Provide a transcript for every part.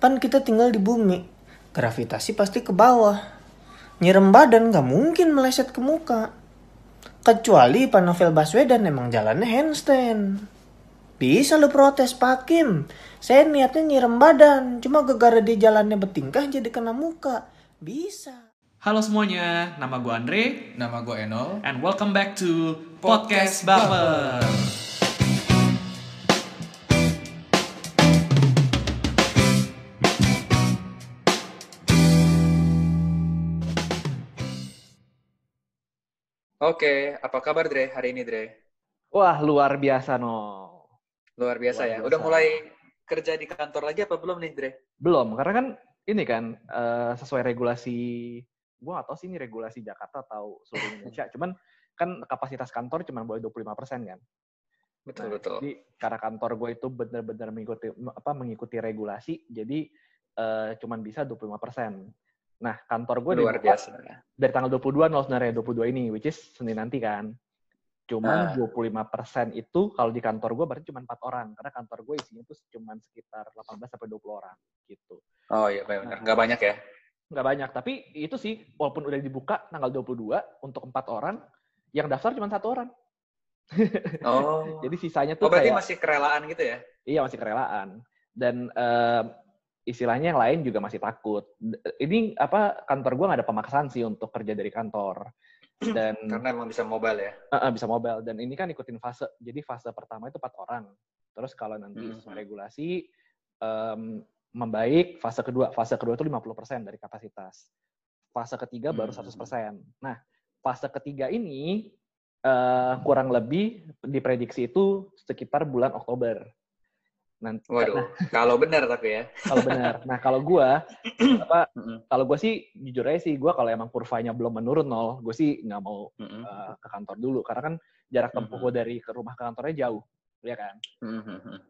Pan kita tinggal di bumi, gravitasi pasti ke bawah. Nyirem badan gak mungkin meleset ke muka. Kecuali Pak Novel Baswedan emang jalannya handstand. Bisa lu protes Pak Kim. Saya niatnya nyirem badan, cuma gegara di jalannya bertingkah jadi kena muka. Bisa. Halo semuanya, nama gue Andre Nama gue Enol. and welcome back to Podcast Baper. Oke, apa kabar Dre hari ini Dre? Wah, luar biasa, no. Luar biasa Luar ya. biasa. Udah mulai kerja di kantor lagi apa belum nih Dre? Belum, karena kan ini kan eh, sesuai regulasi, gua tahu sih ini regulasi Jakarta atau seluruh Indonesia. Cuman kan kapasitas kantor cuma boleh 25% kan. Betul Nah, betul. Jadi karena kantor gue itu benar-benar mengikuti apa mengikuti regulasi, jadi eh, cuman bisa 25%. Nah, kantor gue Luar dibuka biasa. dari tanggal 22 nol sebenarnya 22 ini, which is Senin nanti kan. Cuman Ah. 25% itu kalau di kantor gue berarti cuma empat orang, karena kantor gue isinya tuh cuma sekitar 18 sampai 20 orang gitu. Oh iya benar. Nggak banyak ya. Nggak banyak, tapi itu sih walaupun udah dibuka tanggal 22 untuk empat orang, yang daftar cuma satu orang. Oh. Jadi sisanya tuh oh berarti kayak masih kerelaan gitu ya? iya masih kerelaan. Dan eh, istilahnya yang lain juga masih takut. Ini apa kantor gue nggak ada pemaksaan sih untuk kerja dari kantor. Dan Karena emang bisa mobile ya. Uh, uh, bisa mobile dan ini kan ikutin fase. Jadi fase pertama itu empat orang. Terus kalau nanti sesuai regulasi em, membaik, fase kedua fase kedua itu 50% dari kapasitas. Fase ketiga baru Mhm. 100%. Nah, fase ketiga ini eh, kurang lebih diprediksi itu sekitar bulan Oktober. Nanti Waduh. Kalau benar tapi ya. kalau benar. Nah, kalau gua apa kalau gua sih jujur aja sih gua kalau emang kurvanya belum menurun nol, gue sih nggak mau eh, ke kantor dulu karena kan jarak tempuh gue dari ke rumah ke kantornya jauh ya kan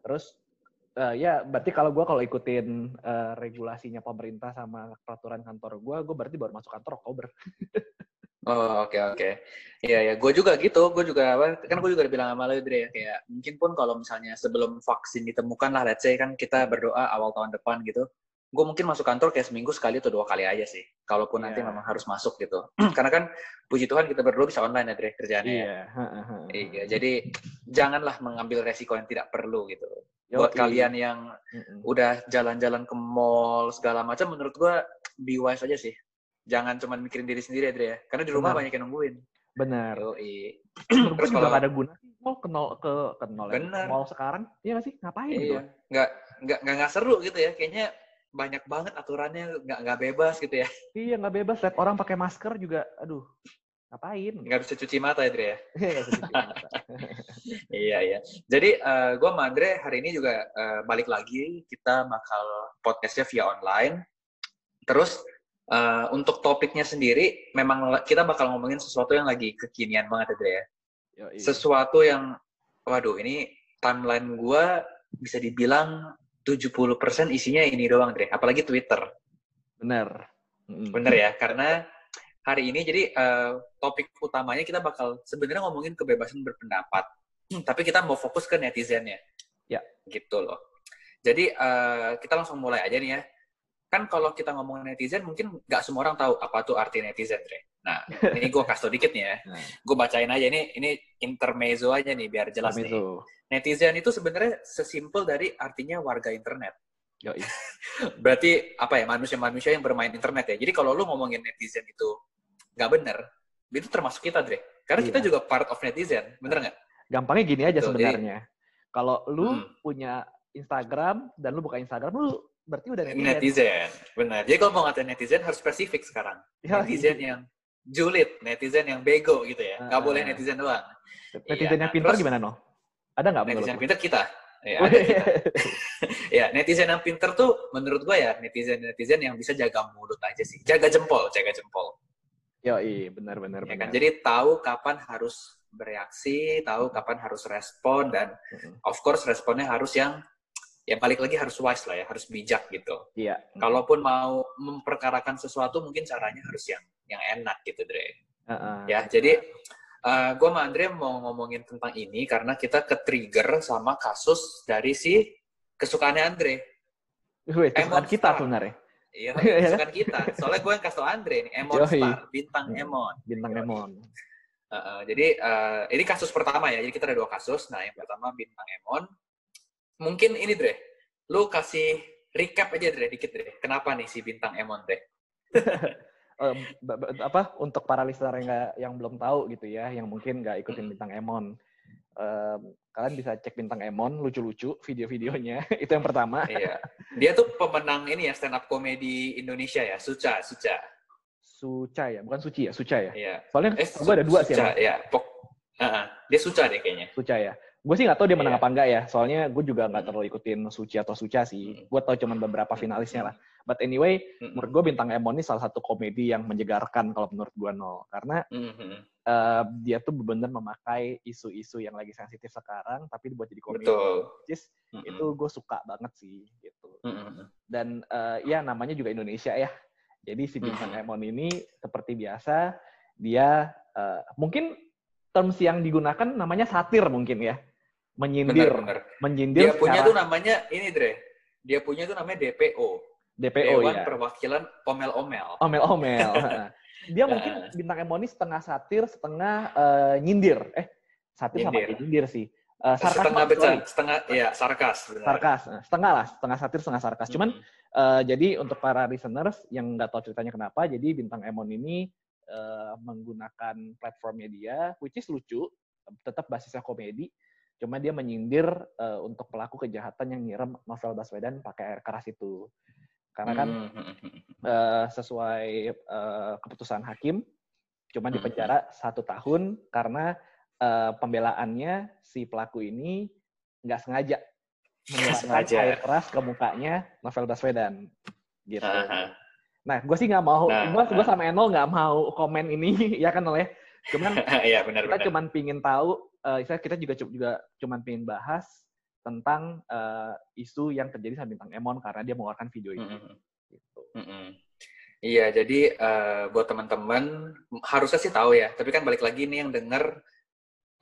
terus eh, ya berarti kalau gue kalau ikutin eh, regulasinya pemerintah sama peraturan kantor gue gue berarti baru masuk kantor Oktober Oh oke oke. Iya ya, gue juga gitu. Gue juga apa? Kan gue juga udah bilang sama lo Dre ya kayak mungkin pun kalau misalnya sebelum vaksin ditemukan lah, let's say kan kita berdoa awal tahun depan gitu. Gue mungkin masuk kantor kayak seminggu sekali atau dua kali aja sih. Kalaupun nanti Iya. memang harus masuk gitu. Karena kan puji Tuhan kita berdua bisa online ya Dre kerjaannya. ya. iya Iya. Jadi janganlah mengambil resiko yang tidak perlu gitu. Yoi. Buat kalian yang Mm-mm. udah jalan-jalan ke mall segala macam, menurut gue be wise aja sih. Jangan cuma mikirin diri sendiri Dre ya. Karena di rumah Benar. banyak yang nungguin. Yoi. menurut gue Terus kalau- nggak ada guna sih mau ke nol ke ke nol ya, Bener. mall sekarang iya nggak sih ngapain gitu Iya, nggak nggak nggak nggak seru gitu ya. Kayaknya banyak banget aturannya nggak nggak bebas gitu ya. iya nggak bebas lihat orang pakai masker juga aduh ngapain Nggak bisa cuci mata ya Dre ya. Iya iya. Jadi eh, gue sama Andre hari ini juga eh, balik lagi kita bakal podcastnya via online. Terus eh, untuk topiknya sendiri memang kita bakal ngomongin sesuatu yang lagi kekinian banget ya Dre ya. Yoi. Sesuatu yang waduh ini timeline gue bisa dibilang 70% isinya ini doang Dre. Apalagi Twitter. bener. Bener ya, karena hari ini jadi eh, topik utamanya kita bakal sebenarnya ngomongin kebebasan berpendapat, tapi kita mau fokus ke netizennya. Ya. Gitu loh. Jadi eh, kita langsung mulai aja nih ya. Kan kalau kita ngomongin netizen, mungkin nggak semua orang tahu apa tuh arti netizen, Dre. Nah, ini gue kasih tau dikit nih ya. Nah. Gue bacain aja ini, ini intermezzo aja nih biar jelas Tapi nih. Netizen itu sebenarnya sesimpel dari artinya warga internet. Yoi. berarti apa ya manusia-manusia yang bermain internet ya. Jadi kalau lu ngomongin netizen itu nggak bener, itu termasuk kita, Dre. Karena kita Iya. juga part of netizen, bener nggak? gampangnya gini aja jadi- sebenarnya. Kalau lu Hmm. punya Instagram dan lu buka Instagram, lu berarti udah netizen. Netizen, benar. Jadi kalau mau ngatain netizen harus spesifik sekarang. Ya, Netizen yang julid, netizen yang bego gitu ya. Nggak Ah. boleh netizen doang. netizen Iya, yang pintar terus- gimana, no? Ada nggak menurut Netizen lu? pinter kita. Ya, ada iya. kita. ya, netizen yang pinter tuh menurut gua ya netizen-netizen yang bisa jaga mulut aja sih. Jaga jempol, jaga jempol. Yoi, benar-benar. Ya kan? Jadi tahu kapan harus bereaksi, tahu kapan harus respon dan of course responnya harus yang yang balik lagi harus wise lah ya, harus bijak gitu. Iya. Kalaupun mau memperkarakan sesuatu mungkin caranya harus yang yang enak gitu, Dre. Heeh. Ya, jadi gue sama Andre mau ngomongin tentang ini karena kita ke-trigger sama kasus dari si kesukaannya Andre. Wih, kesukaan Emon kita Star. sebenarnya. Iya, Iya kesukaan kita. Soalnya gue yang kasih tau Andre nih, Emon Yoi. Star, bintang Hmm. Emon. Bintang Yoi. Emon. Uh, uh, jadi uh, ini kasus pertama ya. Jadi kita ada dua kasus. Nah, yang pertama bintang Emon. Mungkin ini Dre, lu kasih recap aja Dre, dikit Dre. Kenapa nih si bintang Emon Dre? Ba- apa untuk para listener yang nggak yang belum tahu gitu ya, yang mungkin nggak ikutin bintang Emon, em, kalian bisa cek bintang Emon lucu-lucu video-videonya itu yang pertama. iya. Dia tuh pemenang ini ya stand up comedy Indonesia ya, Suca, Suca. Suca ya, bukan Suci ya, Suca ya. Iya. Soalnya Eh, gue ada dua sih. Suca, emang. ya. Pok, uh, uh, dia Suca deh kayaknya. Suca ya. Gue sih nggak tahu dia menang Iya. apa enggak ya. Soalnya gue juga nggak terlalu ikutin Suci atau Suca sih. Gue tahu cuma beberapa finalisnya lah. But anyway, menurut gue bintang Emon ini salah satu komedi yang menyegarkan kalau menurut gue nol. Karena mm, mm, mm. eh, dia tuh benar-benar memakai isu-isu yang lagi sensitif sekarang, tapi dibuat jadi komedi. Betul. Which is, Mm, mm. itu gue suka banget sih gitu. Dan eh, ya namanya juga Indonesia ya. Jadi si bintang Mhm. Emon ini seperti biasa dia eh, mungkin terms yang digunakan namanya satir mungkin ya. Menyindir, Benar, benar. menyindir Dia punya secara tuh namanya ini Dre. Dia punya tuh namanya DPO. DPO Dewan ya. Perwakilan Omel-Omel. Omel-omel. dia mungkin Nah. bintang Emon ini setengah satir, setengah eh, nyindir. Eh, satir sama Nyindir. kayak nyindir sih. Eh, sarkas, setengah bercanda, setengah ya sarkas. benar. sarkas, Nah, setengah lah, setengah satir, setengah sarkas. Cuman Mm, Eh, jadi untuk para listeners yang nggak tahu ceritanya kenapa, jadi bintang Emon ini eh, menggunakan platformnya dia, which is lucu, tetap basisnya komedi, cuma dia menyindir eh, untuk pelaku kejahatan yang nyiram novel Baswedan pakai air keras itu. Karena kan eh, sesuai eh, keputusan hakim, cuma Hmm. dipenjara satu tahun karena eh, pembelaannya si pelaku ini nggak sengaja menyiramkan sengaja. air keras ke mukanya Novel Baswedan. Gitu. Aha. Nah, gue sih nggak mau, Nah, gue gue sama Enol nggak mau komen ini, ya kan oleh. Cuman Iya benar kita benar. cuman pingin tahu, eh, istilah kita juga juga cuman pingin bahas tentang eh, isu yang terjadi sama bintang Emon karena dia mengeluarkan video ini. mm, Gitu. mm, mm. Iya, jadi eh, buat teman-teman harusnya sih tahu ya. Tapi kan balik lagi nih yang denger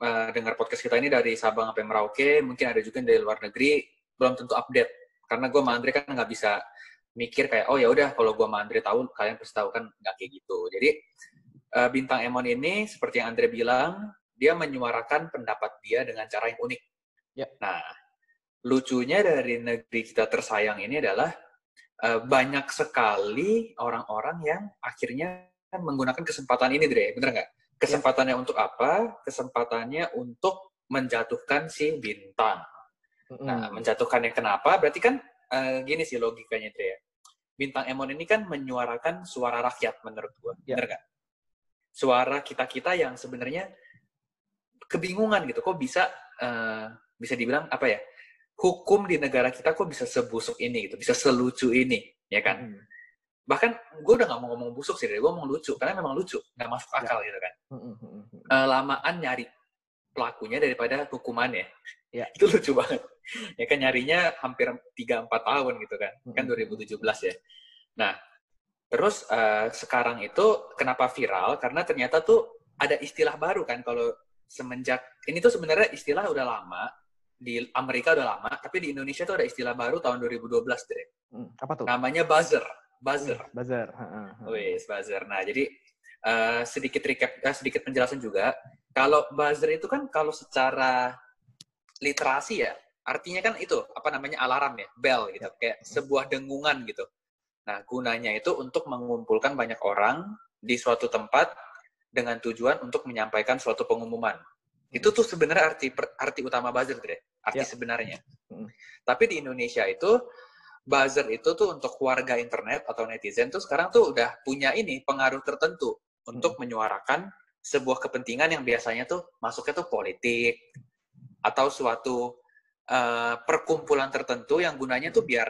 eh, dengar podcast kita ini dari Sabang sampai Merauke, mungkin ada juga yang dari luar negeri belum tentu update. Karena gue sama Andre kan nggak bisa mikir kayak oh ya udah kalau gue sama Andre tahu kalian pasti tahu kan nggak kayak gitu. Jadi eh, bintang Emon ini seperti yang Andre bilang dia menyuarakan pendapat dia dengan cara yang unik. Ya. Nah, lucunya dari negeri kita tersayang ini adalah eh, banyak sekali orang-orang yang akhirnya menggunakan kesempatan ini, Dre. Bener nggak? Kesempatannya untuk apa? Kesempatannya untuk menjatuhkan si bintang. Nah, Mm. menjatuhkannya kenapa? Berarti kan eh, gini sih logikanya, Dre. ya. Bintang Emon ini kan menyuarakan suara rakyat menurut gua. Ya. Bener nggak? Suara kita-kita yang sebenarnya kebingungan gitu. Kok bisa eh, bisa dibilang apa ya? Hukum di negara kita kok bisa sebusuk ini gitu, bisa selucu ini, ya kan? Mm. bahkan gue udah gak mau ngomong busuk sih, gue ngomong lucu karena memang lucu, nggak masuk Ya. akal gitu kan. Mm, mm, mm, mm. Eh, lamaan nyari pelakunya daripada hukumannya, Ya. itu lucu banget. Ya kan nyarinya hampir 3-4 tahun gitu kan, kan Mm, 2017 ya. Nah, terus eh, sekarang itu kenapa viral? Karena ternyata tuh ada istilah baru kan kalau semenjak ini tuh sebenarnya istilah udah lama di Amerika udah lama, tapi di Indonesia tuh ada istilah baru tahun 2012 deh. Mm. Apa tuh? Namanya buzzer, buzzer. Buzzer. Heeh, heeh. Wis, buzzer. Nah, jadi eh, sedikit recap, eh, sedikit penjelasan juga. Kalau buzzer itu kan kalau secara literasi ya, artinya kan itu apa namanya alarm ya, bell gitu, kayak sebuah dengungan gitu. Nah, gunanya itu untuk mengumpulkan banyak orang di suatu tempat dengan tujuan untuk menyampaikan suatu pengumuman. Itu tuh sebenarnya arti arti utama buzzer, Dre. Arti Ya. sebenarnya. Hmm. Tapi di Indonesia itu buzzer itu tuh untuk warga internet atau netizen tuh sekarang tuh udah punya ini pengaruh tertentu untuk menyuarakan sebuah kepentingan yang biasanya tuh masuknya tuh politik atau suatu eh, perkumpulan tertentu yang gunanya tuh biar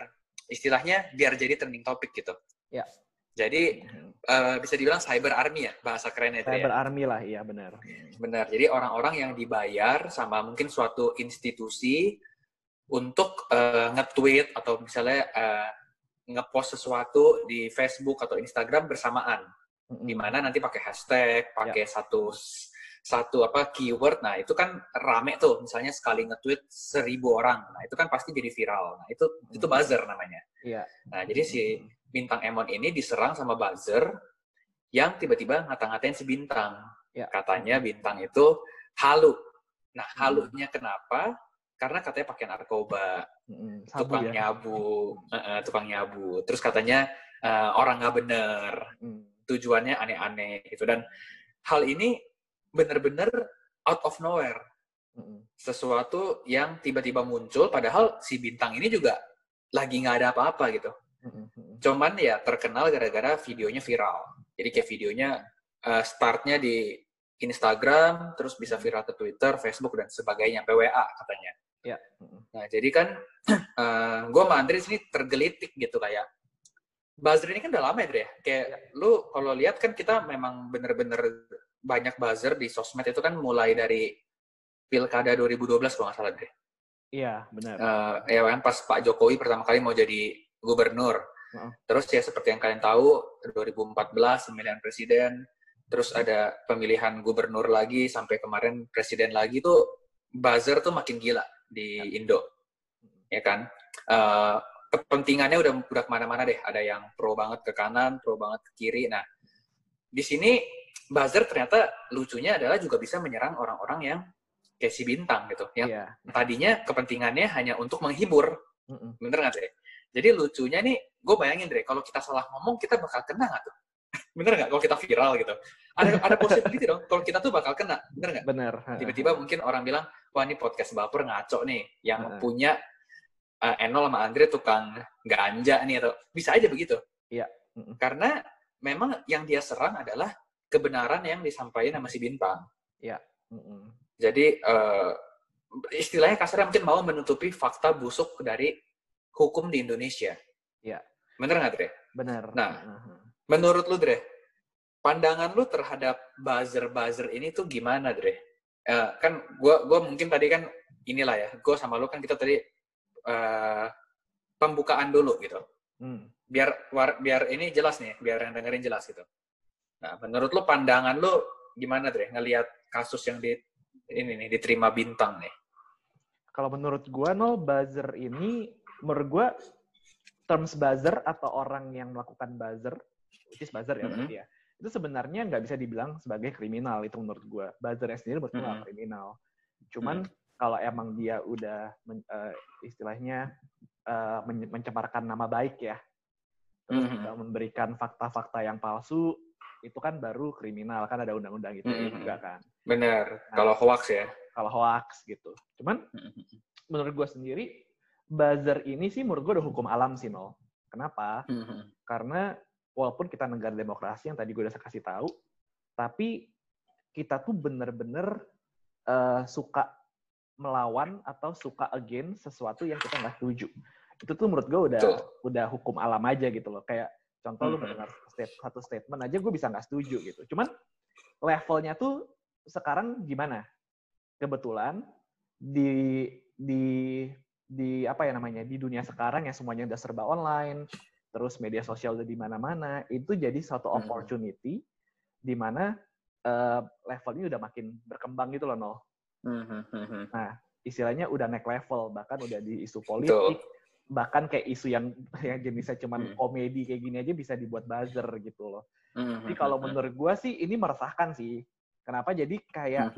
istilahnya biar jadi trending topic gitu. Ya. Jadi Eh, bisa dibilang cyber army ya bahasa kerennya itu ya. Cyber army lah, iya benar. Benar. Jadi orang-orang yang dibayar sama mungkin suatu institusi untuk eh, nge-tweet atau misalnya eh, nge-post sesuatu di Facebook atau Instagram bersamaan. Mm, Di mana nanti pakai hashtag, pakai Ya. satu satu apa keyword, nah itu kan rame tuh, misalnya sekali nge-tweet seribu orang, nah itu kan pasti jadi viral. Nah itu itu Hmm. buzzer namanya. Iya. Nah jadi si bintang Emon ini diserang sama buzzer yang tiba-tiba ngata-ngatain si bintang. Ya. Katanya bintang itu halu. Nah Hmm. halunya kenapa? Karena katanya pakai narkoba. Sabu tukang ya. nyabu, eh, tukang nyabu. Terus katanya eh, orang nggak bener, Mm. tujuannya aneh-aneh gitu. Dan hal ini bener-bener out of nowhere. Mm-mm. Sesuatu yang tiba-tiba muncul, padahal si bintang ini juga lagi nggak ada apa-apa gitu. Cuman ya terkenal gara-gara videonya viral. Jadi kayak videonya uh, startnya di Instagram, terus bisa viral ke Twitter, Facebook, dan sebagainya. sampai WA katanya. Ya. Nah, jadi kan gue sama Andre sini tergelitik gitu kayak. Buzzer ini kan udah lama ya, Dre? ya? Kayak lu kalau lihat kan kita memang bener-bener banyak buzzer di sosmed itu kan mulai dari Pilkada 2012 kalau nggak salah, Dre. Iya, benar. Eh, ya kan pas Pak Jokowi pertama kali mau jadi gubernur. Heeh. Terus ya seperti yang kalian tahu 2014 pemilihan presiden, terus ada pemilihan gubernur lagi sampai kemarin presiden lagi tuh buzzer tuh makin gila di Indo, ya kan? Eh, kepentingannya udah udah ke mana-mana deh. Ada yang pro banget ke kanan, pro banget ke kiri. Nah, di sini buzzer ternyata lucunya adalah juga bisa menyerang orang-orang yang kayak si bintang gitu, yang Iya. tadinya kepentingannya hanya untuk menghibur, Mm-mm. bener nggak Dre? Jadi lucunya nih, gue bayangin Dre, kalau kita salah ngomong kita bakal kena nggak tuh? bener nggak? Kalau kita viral gitu, ada ada possibility dong. Kalau kita tuh bakal kena, bener nggak? Benar. Tiba-tiba mungkin orang bilang, wah ini podcast baper ngaco nih, yang Heeh. punya uh, Enol sama Andre tukang ganja nih atau bisa aja begitu. Iya. Karena memang yang dia serang adalah kebenaran yang disampaikan sama si bintang. Mm-mm. Jadi eh, istilahnya kasarnya mungkin mau menutupi fakta busuk dari hukum di Indonesia. Iya. Bener nggak, Dre? Benar. Nah. Mm-mm. Menurut lu, Dre, pandangan lu terhadap buzzer-buzzer ini tuh gimana, Dre? Eh, kan gua gua mungkin tadi kan inilah ya, gua sama lu kan kita tadi eh, pembukaan dulu gitu. Mm. Biar war- biar ini jelas nih, biar yang dengerin jelas gitu. Nah, menurut lu pandangan lu gimana, Dre? Ngelihat kasus yang di ini nih diterima bintang nih. Kalau menurut gua no buzzer ini menurut gua terms buzzer atau orang yang melakukan buzzer, which is buzzer ya Mhm. berarti ya. Itu sebenarnya nggak bisa dibilang sebagai kriminal itu menurut gua. Buzzernya sendiri menurut nggak Mhm. kriminal. Cuman kalau emang dia udah men- eh, istilahnya eh, men- mencemarkan nama baik ya, terus Mhm. juga memberikan fakta-fakta yang palsu, itu kan baru kriminal kan ada undang-undang gitu Mhm. juga kan. Bener, Nah. kalau hoax ya. Kalau hoax gitu. Cuman menurut gue sendiri buzzer ini sih menurut gue udah hukum alam sih nol. Kenapa? Karena walaupun kita negara demokrasi yang tadi gue udah kasih tahu, tapi kita tuh bener-bener eh, suka melawan atau suka against sesuatu yang kita nggak setuju. Itu tuh menurut gue udah Betul. udah hukum alam aja gitu loh. Kayak contoh lu Mhm. mendengar state- satu statement aja gue bisa nggak setuju gitu. Cuman levelnya tuh sekarang gimana? Kebetulan di di di apa ya namanya di dunia sekarang yang semuanya udah serba online, terus media sosial udah di mana-mana, itu jadi suatu Mhm. opportunity di mana eh, levelnya udah makin berkembang gitu loh, Nol. Istilahnya udah naik level, bahkan udah di isu politik, bahkan kayak isu yang yang jenisnya cuman Hmm. komedi kayak gini aja bisa dibuat buzzer gitu loh. Jadi Jadi kalau menurut gua sih ini meresahkan sih. Kenapa jadi kayak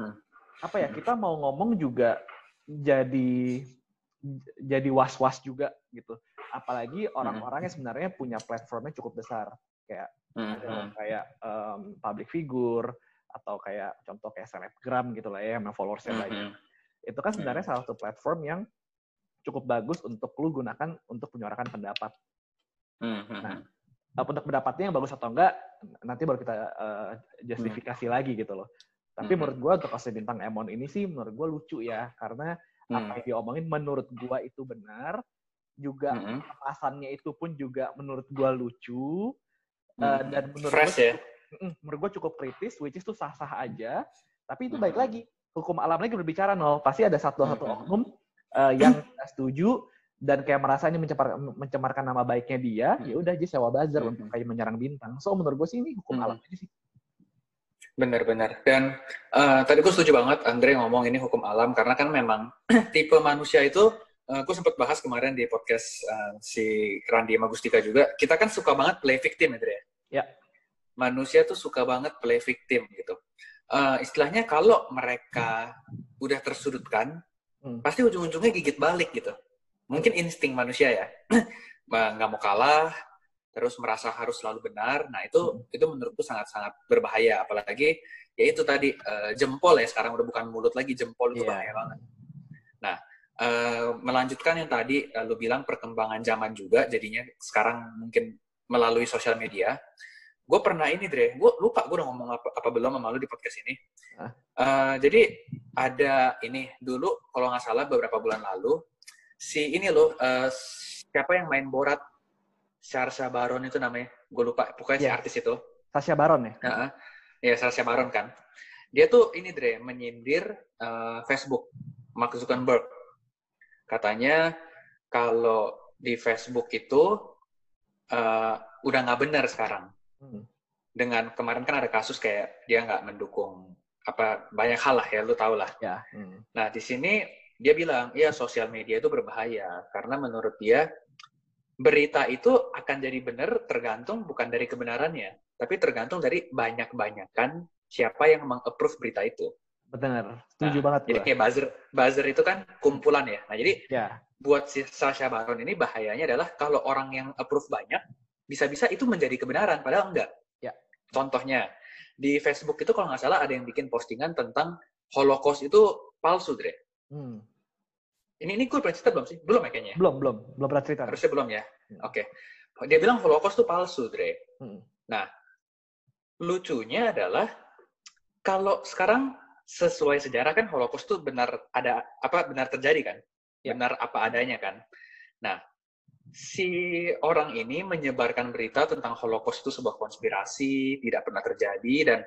apa ya kita mau ngomong juga jadi jadi was-was juga gitu. Apalagi orang-orang yang sebenarnya punya platformnya cukup besar kayak ada kayak em, public figure atau kayak contoh kayak selebgram gitu lah ya yang followersnya banyak. Itu kan sebenarnya salah satu platform yang cukup bagus untuk lu gunakan untuk menyuarakan pendapat. Nah, uh, untuk pendapatnya yang bagus atau enggak nanti baru kita uh, justifikasi lagi gitu loh. Tapi menurut gua untuk kasus bintang Emon ini sih menurut gua lucu ya karena apa yang diomongin menurut gua itu benar juga alasannya itu pun juga menurut gua lucu uh, dan menurut fresh gua ya. Mm, menurut gue cukup kritis, which is tuh sah-sah aja. Tapi itu Mhm. baik lagi, hukum alam lagi berbicara nol. Pasti ada satu satu Mhm. oknum uh, yang setuju dan kayak merasa ini mencemar, mencemarkan nama baiknya dia, Mhm. ya udah aja sewa buzzer Mhm. untuk kayak menyerang bintang. So menurut gue sih ini hukum Mhm. alam aja sih. Benar-benar. Dan uh, tadi gue setuju banget Andre ngomong ini hukum alam karena kan memang tipe manusia itu uh, gue sempat bahas kemarin di podcast uh, si Randi Magustika juga. Kita kan suka banget play victim, Andre. Ya. Manusia tuh suka banget play victim gitu. Uh, istilahnya kalau mereka udah tersudutkan, hmm. pasti ujung-ujungnya gigit balik gitu. Mungkin insting manusia ya, nggak mau kalah, terus merasa harus selalu benar. Nah, itu hmm. itu menurutku sangat-sangat berbahaya apalagi ya itu tadi uh, jempol ya sekarang udah bukan mulut lagi jempol itu yeah. bahaya banget. Nah, uh, melanjutkan yang tadi uh, lu bilang perkembangan zaman juga jadinya sekarang mungkin melalui sosial media. Gue pernah ini, Dre. Gue lupa gue udah ngomong apa, apa belum sama lu di podcast ini. Uh, jadi ada ini dulu kalau nggak salah beberapa bulan lalu si ini loh uh, siapa yang main Borat Sarsha Baron itu namanya. Gue lupa, pokoknya yeah. si artis itu. Sarsha Baron ya? Uh-huh. Ya, Sarsha Baron kan. Dia tuh ini, Dre, menyindir uh, Facebook, Mark Zuckerberg. Katanya kalau di Facebook itu uh, udah nggak benar sekarang. Hmm. Dengan kemarin kan ada kasus kayak dia nggak mendukung apa banyak hal lah ya, lu tau lah. Ya. Hmm. Nah di sini dia bilang, ya sosial media itu berbahaya karena menurut dia berita itu akan jadi benar tergantung bukan dari kebenarannya, tapi tergantung dari banyak-banyakan siapa yang mengapprove berita itu. Benar, setuju nah, banget. Jadi kayak buzzer, buzzer itu kan kumpulan ya. Nah jadi ya. buat si Sasha Baron ini bahayanya adalah kalau orang yang approve banyak, bisa-bisa itu menjadi kebenaran, padahal enggak. Ya. Contohnya, di Facebook itu kalau nggak salah ada yang bikin postingan tentang Holocaust itu palsu, Dre. Hmm. Ini ini gue pernah cerita belum sih? Belum ya kayaknya? Belum, belum. Belum pernah cerita. Harusnya belum ya? Hmm. Oke. Okay. Dia bilang Holocaust itu palsu, Dre. Hmm. Nah, lucunya adalah kalau sekarang sesuai sejarah kan Holocaust itu benar ada apa benar terjadi kan? Ya. Benar apa adanya kan? Nah, si orang ini menyebarkan berita tentang Holocaust itu sebuah konspirasi, tidak pernah terjadi dan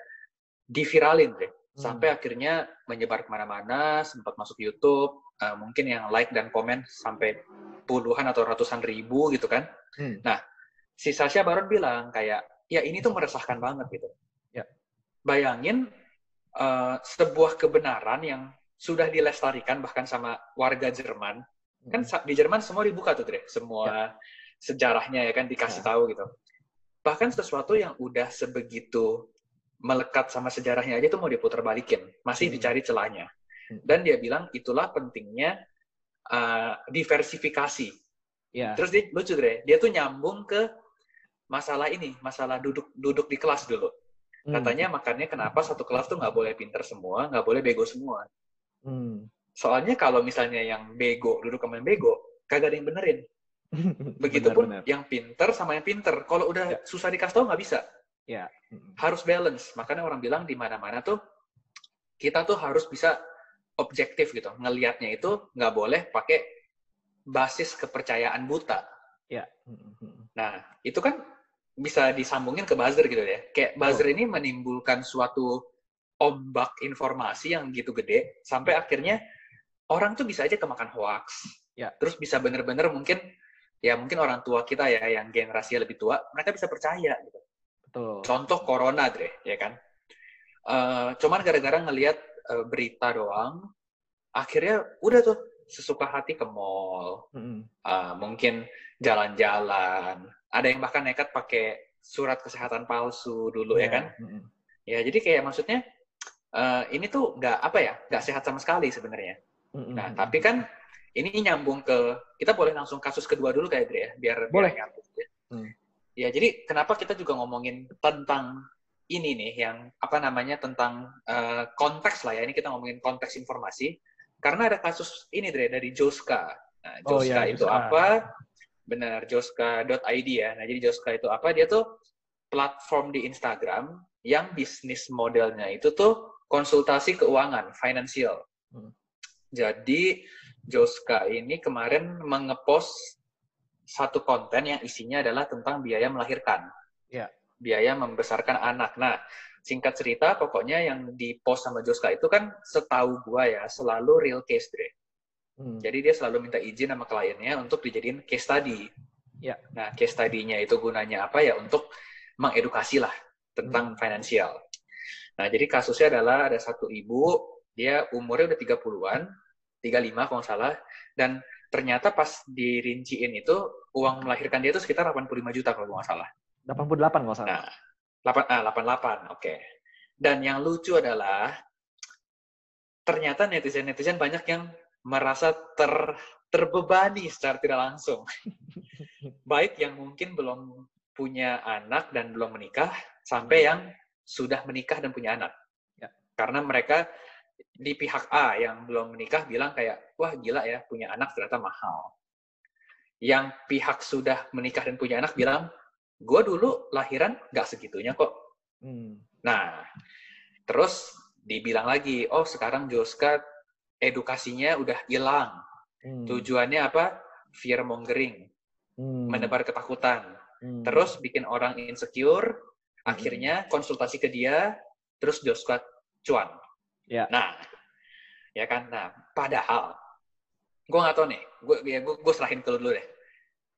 diviralin, deh. Sampai hmm. akhirnya menyebar ke mana-mana, sempat masuk YouTube, uh, mungkin yang like dan komen sampai puluhan atau ratusan ribu gitu kan. Hmm. Nah, si Sasha Baron bilang kayak, ya ini tuh meresahkan banget gitu. Ya. Bayangin uh, sebuah kebenaran yang sudah dilestarikan bahkan sama warga Jerman. Kan hmm. Kan di Jerman semua dibuka tuh, Dre. Semua ya. sejarahnya ya kan dikasih ya. tahu gitu. Bahkan sesuatu yang udah sebegitu melekat sama sejarahnya aja tuh mau diputar balikin. Masih hmm. dicari celahnya. Hmm. Dan dia bilang itulah pentingnya uh, diversifikasi. Yeah. Terus dia lucu deh, dia tuh nyambung ke masalah ini, masalah duduk duduk di kelas dulu. Hmm. Katanya makanya kenapa satu kelas tuh nggak boleh pinter semua, nggak boleh bego semua. Hmm. Soalnya kalau misalnya yang bego duduk sama yang bego, kagak ada yang benerin. Begitupun benar, benar. yang pinter sama yang pinter. Kalau udah ya. susah dikasih tahu nggak bisa. Ya. Harus balance. Makanya orang bilang di mana-mana tuh kita tuh harus bisa objektif gitu. Ngelihatnya itu nggak boleh pakai basis kepercayaan buta. Ya. Nah, itu kan bisa disambungin ke buzzer gitu ya. Kayak buzzer oh. ini menimbulkan suatu ombak informasi yang gitu gede sampai akhirnya orang tuh bisa aja kemakan hoax. Ya. Terus bisa bener-bener mungkin ya mungkin orang tua kita ya yang generasi lebih tua mereka bisa percaya gitu. Betul. Contoh corona, Dre, ya kan. Uh, cuman gara-gara ngelihat uh, berita doang, akhirnya udah tuh sesuka hati ke mall, mm-hmm. uh, mungkin jalan-jalan. Ada yang bahkan nekat pakai surat kesehatan palsu dulu yeah. ya kan? Mm-hmm. Ya jadi kayak maksudnya uh, ini tuh nggak apa ya, nggak sehat sama sekali sebenarnya. Mm-hmm. Nah tapi kan ini nyambung ke kita boleh langsung kasus kedua dulu kayak ya, biar boleh. Biar nyambung, ya. Mm. Ya jadi kenapa kita juga ngomongin tentang ini nih yang apa namanya tentang uh, konteks lah ya ini kita ngomongin konteks informasi karena ada kasus ini Dre dari Joska. Nah, Joska oh, ya, itu Joska. apa? Benar joska.id ya. Nah jadi Joska itu apa? Dia tuh platform di Instagram yang bisnis modelnya itu tuh konsultasi keuangan, financial. Hmm. Jadi Joska ini kemarin mengepost satu konten yang isinya adalah tentang biaya melahirkan. Ya biaya membesarkan anak. Nah, singkat cerita, pokoknya yang di post sama Joska itu kan setahu gua ya selalu real case, Dre. Hmm. Jadi dia selalu minta izin sama kliennya untuk dijadiin case study. Ya. Nah, case study-nya itu gunanya apa ya? Untuk mengedukasi lah tentang hmm. finansial. Nah, jadi kasusnya adalah ada satu ibu, dia umurnya udah 30-an, 35 kalau nggak salah, dan ternyata pas dirinciin itu, uang melahirkan dia itu sekitar 85 juta kalau nggak salah. 88 nggak salah. Nah, 8, ah, 88, oke. Dan yang lucu adalah, ternyata netizen-netizen banyak yang merasa ter, terbebani secara tidak langsung. Baik yang mungkin belum punya anak dan belum menikah, sampai yang sudah menikah dan punya anak. Ya. Karena mereka di pihak A yang belum menikah bilang kayak, wah gila ya, punya anak ternyata mahal. Yang pihak sudah menikah dan punya anak bilang, gue dulu lahiran nggak segitunya kok. Hmm. Nah, terus dibilang lagi, oh sekarang Joska edukasinya udah hilang. Hmm. Tujuannya apa? Fear mongering, Hmm. menebar ketakutan. Hmm. Terus bikin orang insecure, akhirnya konsultasi ke dia, terus Joska cuan. Ya. Nah, ya kan. Nah, padahal gue nggak tahu nih, gue ya gue, gue serahin ke lu dulu deh.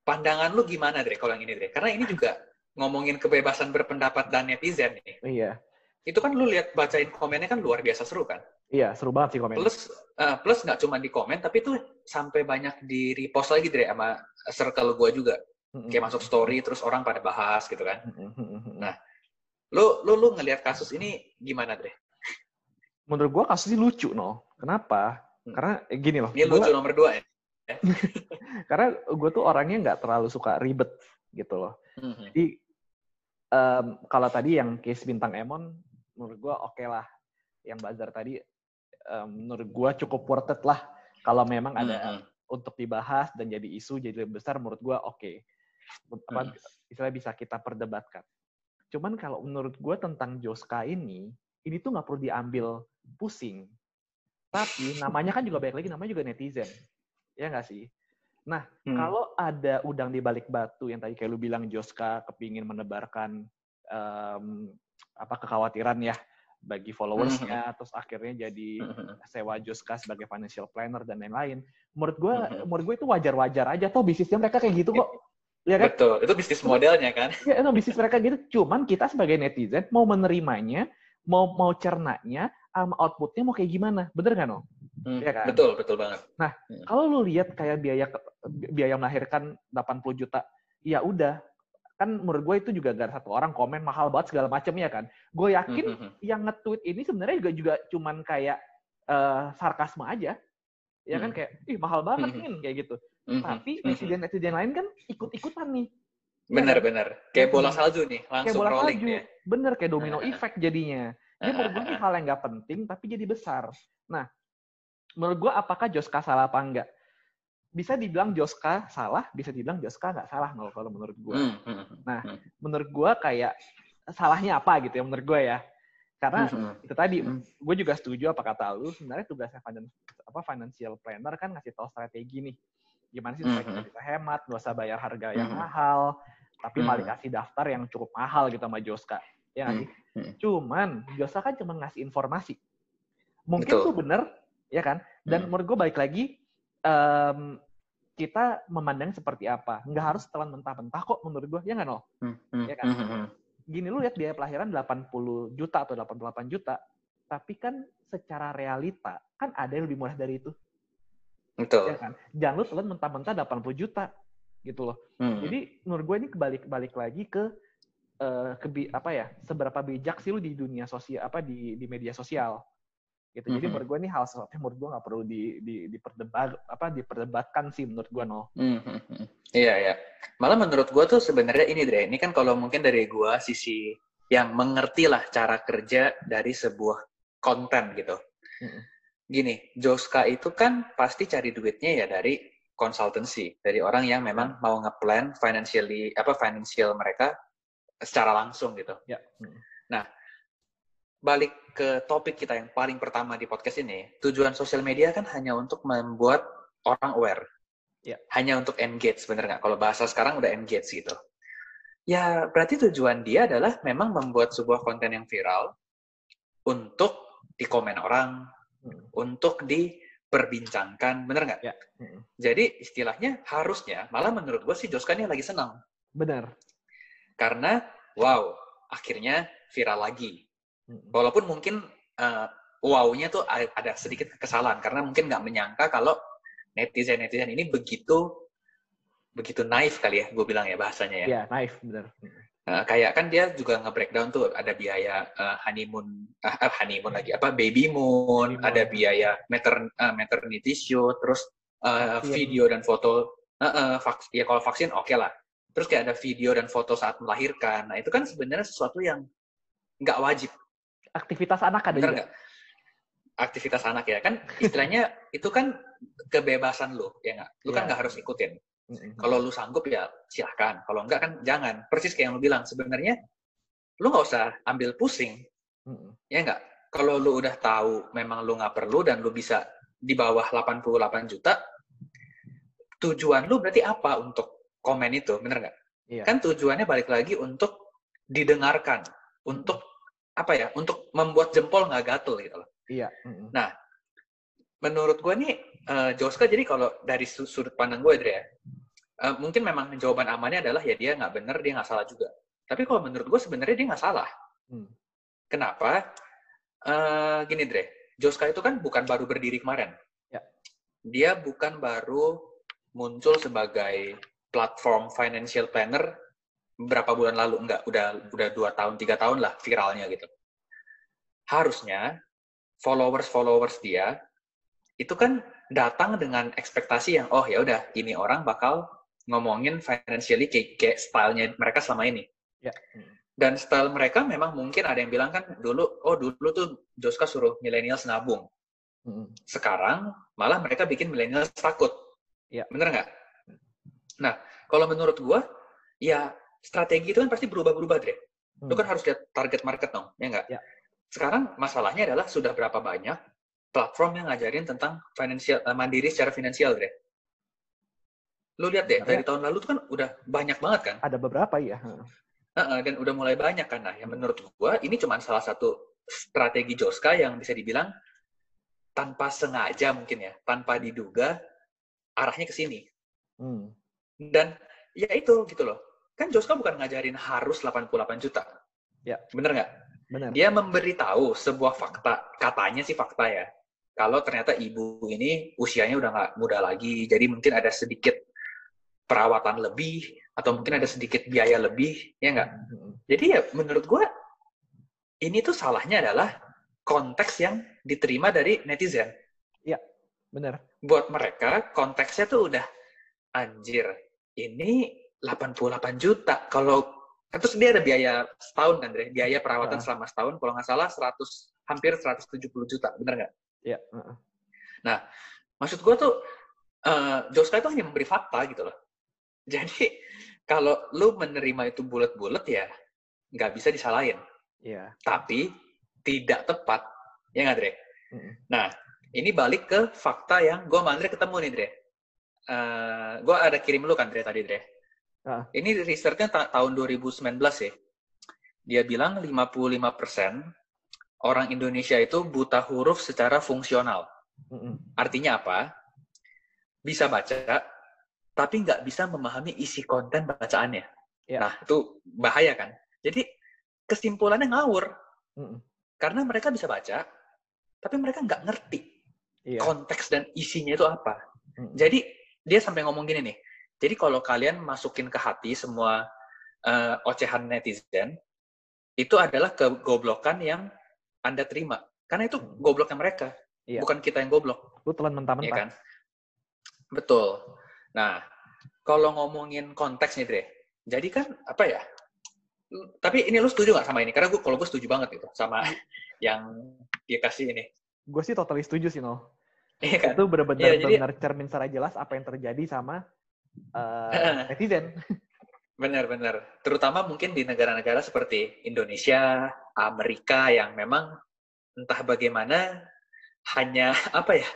Pandangan lu gimana Dre kalau yang ini Dre? Karena ini juga ngomongin kebebasan berpendapat dan netizen nih. Iya. Itu kan lu lihat bacain komennya kan luar biasa seru kan. Iya, seru banget sih komen. Plus eh, plus nggak cuma di komen tapi tuh sampai banyak di repost lagi Dre sama circle gue juga. Mm-mm. Kayak masuk story terus orang pada bahas gitu kan. Mm-mm. Nah, Lu lu lu ngelihat kasus ini gimana Dre? Menurut gua kasus ini lucu, no. Kenapa? Hmm. Karena eh, gini loh. Ini gua- lucu nomor dua ya. karena gue tuh orangnya nggak terlalu suka ribet gitu loh. Mhm. Jadi em, kalau tadi yang case bintang Emon, menurut gue oke lah. Yang bazar tadi, em, menurut gue cukup worth it lah. Kalau memang ada Mhm. untuk dibahas dan jadi isu jadi lebih besar, menurut gue oke. Apa istilah bisa kita perdebatkan. Cuman kalau menurut gue tentang Joska ini, ini tuh nggak perlu diambil pusing. Tapi namanya kan juga baik lagi, namanya juga netizen. Ya nggak sih? Hmm. Kalau ada udang di balik batu yang tadi kayak lu bilang Joska kepingin menebarkan em, apa kekhawatiran ya bagi followersnya, terus akhirnya jadi Mhm. sewa Joska sebagai financial planner dan lain-lain. Menurut gue, Mhm. menurut gue itu wajar-wajar aja. Toh bisnisnya mereka kayak gitu kok. Ya kan? Betul, itu bisnis modelnya kan. Ya, no, bisnis mereka gitu. Cuman kita sebagai netizen mau menerimanya, mau mau cernanya, sama outputnya mau kayak gimana? Bener nggak no? Hmm, Iya kan? Betul, betul banget. Kalau lu lihat kayak biaya biaya melahirkan 80 juta, ya udah. Kan menurut gue itu juga gara satu orang komen mahal banget segala macam ya kan. Gue yakin Mhm. yang nge-tweet ini sebenarnya juga juga cuman kayak eh, sarkasme aja. Ya kan Hmm. kayak ih mahal banget nih kayak gitu. Tapi netizen-netizen lain kan ikut-ikutan nih. Ya Bener, kan? Kayak bola salju nih, Kayak langsung bola rolling salju. dia. Bener kayak domino Ah. effect jadinya. Gue ini hal yang nggak penting tapi jadi besar. Nah, menurut gue apakah Joska salah apa enggak? Bisa dibilang Joska salah, bisa dibilang Joska nggak salah kalau menurut gue. Hmm, hmm, Nah, hmm. Menurut gue kayak salahnya apa gitu ya menurut gue ya. Karena itu tadi gue juga setuju apa kata lu sebenarnya tugasnya finan- apa financial planner kan ngasih tahu strategi nih gimana sih supaya kita bisa hemat nggak usah bayar harga yang mahal tapi malah kasih daftar yang cukup mahal gitu sama Joska ya sih Mhm. cuman Joska kan cuma ngasih informasi mungkin Betul. tuh bener ya kan dan Mhm. menurut gue balik lagi em, kita memandang seperti apa nggak harus telan mentah-mentah kok menurut gue ya nggak nol Hmm, hmm, Ya kan? hmm, hmm. gini lu lihat biaya pelahiran 80 juta atau 88 juta, tapi kan secara realita kan ada yang lebih murah dari itu, Betul. ya kan? Jangan lu telan mentah-mentah 80 juta gitu loh. Hmm. Jadi menurut gue ini kebalik balik lagi ke eh, kebi apa ya? Seberapa bijak sih lu di dunia sosial apa di di media sosial gitu. Jadi Mhm. menurut gue ini hal sesuatu yang menurut gue nggak perlu di di diperdebat apa diperdebatkan sih menurut gue no. Hmm, hmm, hmm. Iya, iya. Malah menurut gua tuh sebenarnya ini, Dre. Ini kan kalau mungkin dari gua sisi yang mengerti lah cara kerja dari sebuah konten gitu. Mm-mm. Gini, Joska itu kan pasti cari duitnya ya dari consultancy, dari orang yang memang mau ngeplan financially apa financial mereka secara langsung gitu. Ya. Mm. Balik ke topik kita yang paling pertama di podcast ini, tujuan sosial media kan hanya untuk membuat orang aware. Ya. Hanya untuk engage, bener nggak? Kalau bahasa sekarang udah engage gitu. Ya, berarti tujuan dia adalah memang membuat sebuah konten yang viral untuk dikomen orang, Hmm. untuk diperbincangkan, bener nggak? Ya. Mm-mm. Jadi istilahnya harusnya, malah menurut gue sih Joska ini lagi senang. Benar. Karena, wow, akhirnya viral lagi. Walaupun mungkin eh, wow-nya tuh ada sedikit kesalahan karena mungkin nggak menyangka kalau netizen netizen ini begitu begitu naif kali ya, gue bilang ya bahasanya ya. Iya, naif bener. Eh, kayak kan dia juga nge-breakdown tuh ada biaya eh, honeymoon, ah, honeymoon lagi apa baby moon, Baby moon. ada biaya mater, eh, maternity shoot, terus Vaksin. video dan foto. eh, eh, vaks- ya kalau vaksin oke lah. Terus kayak ada video dan foto saat melahirkan. Nah itu kan sebenarnya sesuatu yang nggak wajib, Aktivitas anak ada bener juga. nggak? Aktivitas anak ya kan istilahnya itu kan kebebasan lo ya nggak? Lu kan Iya. nggak harus ikutin. Mm-mm. Kalau lu sanggup ya silahkan. Kalau enggak kan jangan. Persis kayak yang lu bilang. Sebenarnya lu nggak usah ambil pusing. Mm-mm. Ya enggak? Kalau lu udah tahu memang lu nggak perlu dan lu bisa di bawah 88 juta, tujuan lu berarti apa untuk komen itu? Bener nggak? Iya. Kan tujuannya balik lagi untuk didengarkan. Untuk apa ya? Untuk membuat jempol nggak gatel gitu loh. Iya. mm-mm. menurut gue nih eh, Joska jadi kalau dari su- sudut pandang gue Dre ya, eh, mungkin memang jawaban amannya adalah ya dia nggak bener dia nggak salah juga tapi kalau menurut gue sebenarnya dia nggak salah Hmm. kenapa Eh, gini Dre Joska itu kan bukan baru berdiri kemarin Ya. dia bukan baru muncul sebagai platform financial planner beberapa bulan lalu enggak udah udah dua tahun tiga tahun lah viralnya gitu harusnya followers followers dia itu kan datang dengan ekspektasi yang oh ya udah ini orang bakal ngomongin financially kayak, kayak stylenya mereka selama ini Ya. dan style mereka memang mungkin ada yang bilang kan dulu oh dulu tuh Joska suruh millennials nabung Mm-mm. sekarang malah mereka bikin millennials takut Ya. bener nggak nah kalau menurut gua ya strategi itu kan pasti berubah-berubah Dre lu Hmm. kan harus lihat target market dong ya nggak Ya. sekarang masalahnya adalah sudah berapa banyak platform yang ngajarin tentang financial eh, mandiri secara finansial Dre lu lihat deh Sebenarnya- dari tahun lalu tuh kan udah banyak banget kan Ada beberapa ya. Heeh, dan udah mulai banyak kan. Nah, yang menurut gua ini cuma salah satu strategi Joska yang bisa dibilang tanpa sengaja mungkin ya, tanpa diduga arahnya ke sini. Hmm. Dan ya itu gitu loh. Kan Joska bukan ngajarin harus 88 juta. Ya. Bener nggak? Benar. Dia memberitahu sebuah fakta, katanya sih fakta ya. Kalau ternyata ibu ini usianya udah nggak muda lagi, jadi mungkin ada sedikit perawatan lebih, atau mungkin ada sedikit biaya lebih, ya nggak? Mm-mm. Jadi ya menurut gue ini tuh salahnya adalah konteks yang diterima dari netizen. Benar. Buat mereka konteksnya tuh udah anjir. Ini 88 juta. Kalau terus dia ada biaya setahun kan, Dre? Biaya perawatan Ah. selama setahun kalau nggak salah 100 hampir 170 juta, bener nggak? Iya. heeh. Maksud gue tuh eh Joska itu hanya memberi fakta gitu loh. Jadi kalau lu menerima itu bulat-bulat ya nggak bisa disalahin. Iya. tapi tidak tepat. Ya nggak, Dre? Mm-mm. Nah, ini balik ke fakta yang gue sama Andre ketemu nih, Dre. Eh gue ada kirim lu kan, Dre, tadi, Dre. Ah. Ini risetnya ta- tahun 2019 ya. Dia bilang 55% orang Indonesia itu buta huruf secara fungsional. Artinya apa? Bisa baca, tapi nggak bisa memahami isi konten bacaannya. Ya. Nah, itu bahaya kan? Jadi, kesimpulannya ngawur. Mm-mm. Karena mereka bisa baca, tapi mereka nggak ngerti Iya. konteks dan isinya itu apa. Mm-mm. Jadi dia sampai ngomong gini nih. Jadi kalau kalian masukin ke hati semua eh, ocehan netizen, itu adalah kegoblokan yang Anda terima. Karena itu gobloknya mereka, Iya. bukan kita yang goblok, Lu telan ya mentah-mentah. kan? Betul. Nah, kalau ngomongin konteks nih, Dre. Jadi kan apa ya? Tapi ini lu setuju nggak sama ini? Karena gue kalau gue setuju banget gitu sama yang dia kasih ini. Gue sih totally setuju sih, Nol. Iya kan? Itu benar-benar jadi- benar cermin secara jelas apa yang terjadi sama eh, netizen. Benar-benar. Terutama mungkin di negara-negara seperti Indonesia, Amerika yang memang entah bagaimana hanya apa ya?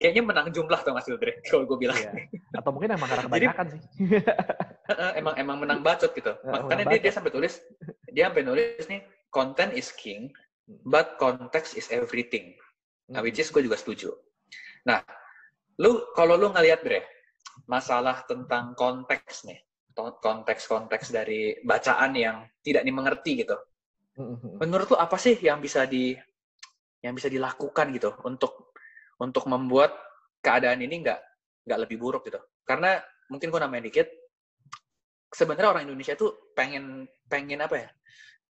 Kayaknya menang jumlah tuh Mas Dre, kalau gue bilang. Iya. Atau mungkin emang karena Jadi- kebanyakan sih. emang emang menang bacot gitu. Makanya dia, dia sampai tulis, dia sampai nulis nih, content is king, but context is everything. Nah, which is gue juga setuju. Nah, lu kalau lu ngelihat Bre, masalah tentang konteks nih, konteks-konteks dari bacaan yang tidak dimengerti gitu. Mhm. menurut lu apa sih yang bisa di yang bisa dilakukan gitu untuk untuk membuat keadaan ini nggak nggak lebih buruk gitu karena mungkin gue namanya dikit sebenarnya orang Indonesia tuh pengen pengen apa ya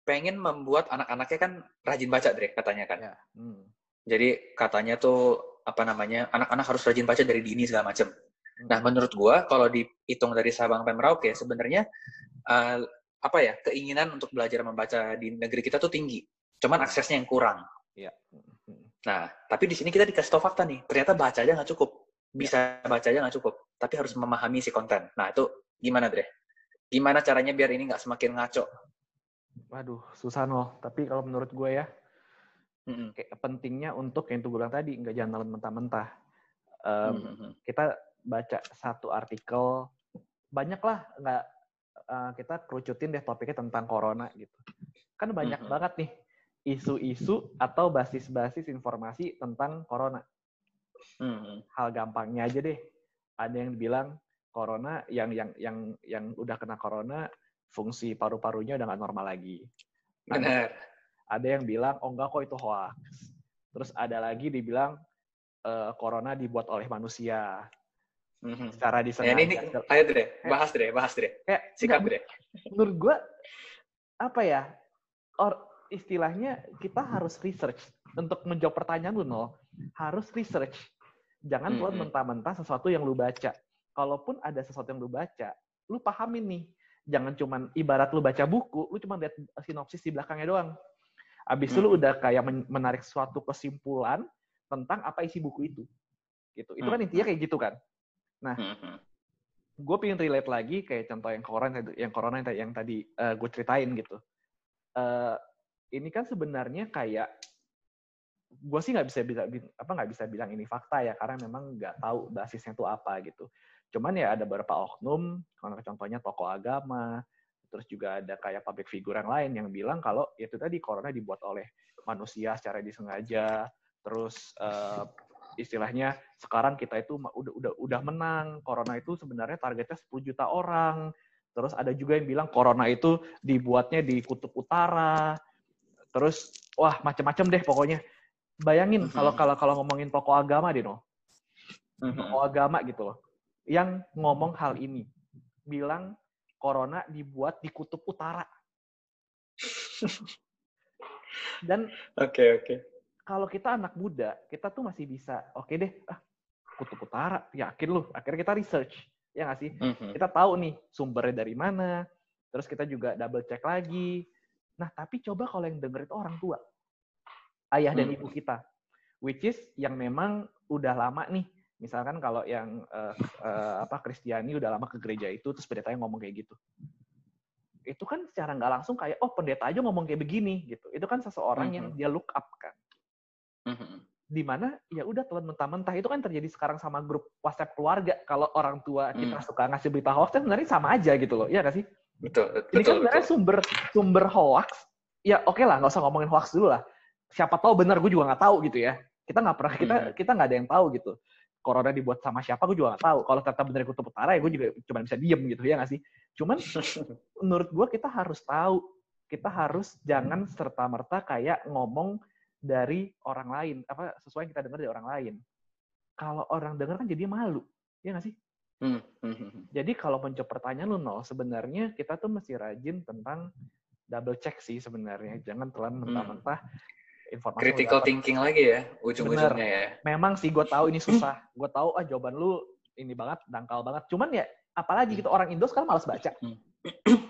pengen membuat anak-anaknya kan rajin baca Dre katanya kan Ya. Hmm. jadi katanya tuh apa namanya anak-anak harus rajin baca dari dini segala macam Hmm. Nah, menurut gua kalau dihitung dari Sabang sampai Merauke sebenarnya eh, apa ya keinginan untuk belajar membaca di negeri kita tuh tinggi. Cuman aksesnya yang kurang. Iya. Mhm. Nah, tapi di sini kita dikasih tau fakta nih. Ternyata baca aja nggak cukup. Bisa baca aja nggak cukup. Tapi harus memahami si konten. Nah, itu gimana, Dre? Gimana caranya biar ini nggak semakin ngaco? Waduh, susah no. Tapi kalau menurut gue ya, Kayak pentingnya untuk yang tuh gue bilang tadi, nggak jangan telan mentah-mentah. Em, Mm-mm. kita baca satu artikel, banyak lah nggak eh, kita kerucutin deh topiknya tentang corona gitu. Kan banyak Mhm. banget nih isu-isu atau basis-basis informasi tentang corona. Mm-mm. Hal gampangnya aja deh. Ada yang bilang corona yang yang yang yang udah kena corona fungsi paru-parunya udah nggak normal lagi. Benar. Ada yang bilang oh enggak kok itu hoax. Terus ada lagi dibilang eh, corona dibuat oleh manusia Mhm. secara Ya, disengaja. ini, ini, ayo Dre, bahas Dre, bahas Dre. Kayak Sikap enggak, Dre. menurut gue apa ya or istilahnya kita harus research untuk menjawab pertanyaan lu nol harus research jangan lu Mhm. mentah-mentah sesuatu yang lu baca kalaupun ada sesuatu yang lu baca lu pahamin nih jangan cuman ibarat lu baca buku lu cuma lihat sinopsis di belakangnya doang abis itu lu udah kayak men- menarik suatu kesimpulan tentang apa isi buku itu gitu itu kan intinya kayak gitu kan Mhm. gue pengen relate lagi kayak contoh yang corona yang corona yang, tadi- yang tadi gue ceritain gitu. Eh, ini kan sebenarnya kayak gue sih nggak bisa bisa apa nggak bisa bilang ini fakta ya karena memang nggak tahu basisnya itu apa gitu. Cuman ya ada beberapa oknum, contohnya tokoh agama, terus juga ada kayak public figure yang lain yang bilang kalau ya itu tadi corona dibuat oleh manusia secara disengaja, terus eh, istilahnya sekarang kita itu udah udah udah menang. Corona itu sebenarnya targetnya 10 juta orang. Terus ada juga yang bilang corona itu dibuatnya di kutub utara. Terus wah macam-macam deh pokoknya. Bayangin Mhm. kalau kalau kalau ngomongin tokoh agama deh no. Mhm. Tokoh agama gitu loh. Yang ngomong hal ini. Bilang corona dibuat di kutub utara. Dan Oke, oke. kalau kita anak muda, kita tuh masih bisa, oke deh, ah, kutub utara, yakin lu. Akhirnya kita research, ya nggak sih? Mhm. Kita tahu nih sumbernya dari mana, terus kita juga double check lagi. Nah, tapi coba kalau yang denger itu orang tua, ayah dan Hmm. ibu kita, which is yang memang udah lama nih. Misalkan kalau yang eh, eh, apa Kristiani udah lama ke gereja itu, terus pendetanya ngomong kayak gitu. Itu kan secara nggak langsung kayak, oh pendeta aja ngomong kayak begini gitu. Itu kan seseorang yang Mhm. dia look up kan Mhm. di mana ya udah telan mentah-mentah itu kan terjadi sekarang sama grup WhatsApp keluarga kalau orang tua kita Hmm. suka ngasih berita hoax kan sebenarnya sama aja gitu loh ya nggak sih Betul, ini kan betul, sebenarnya betul. sumber sumber hoax ya oke lah nggak usah ngomongin hoax dulu lah siapa tahu benar gue juga nggak tahu gitu ya kita nggak pernah kita Hmm. kita nggak ada yang tahu gitu corona dibuat sama siapa gue juga nggak tahu. Kalau ternyata benar kutub utara ya gue juga cuma bisa diem gitu ya nggak sih? Cuman menurut gue kita harus tahu kita harus jangan serta merta kayak ngomong dari orang lain apa sesuai yang kita dengar dari orang lain. Kalau orang dengar kan jadi malu ya nggak sih? Hmm, mhm. jadi kalau menjawab pertanyaan lu nol sebenarnya kita tuh mesti rajin tentang double check sih sebenarnya. Jangan telan mentah-mentah informasi yang Hmm. Critical thinking lagi ya, ujung-ujungnya ya. memang sih gue tahu ini susah gue tahu ah jawaban lu ini banget dangkal banget cuman ya apalagi gitu orang Indo sekarang malas baca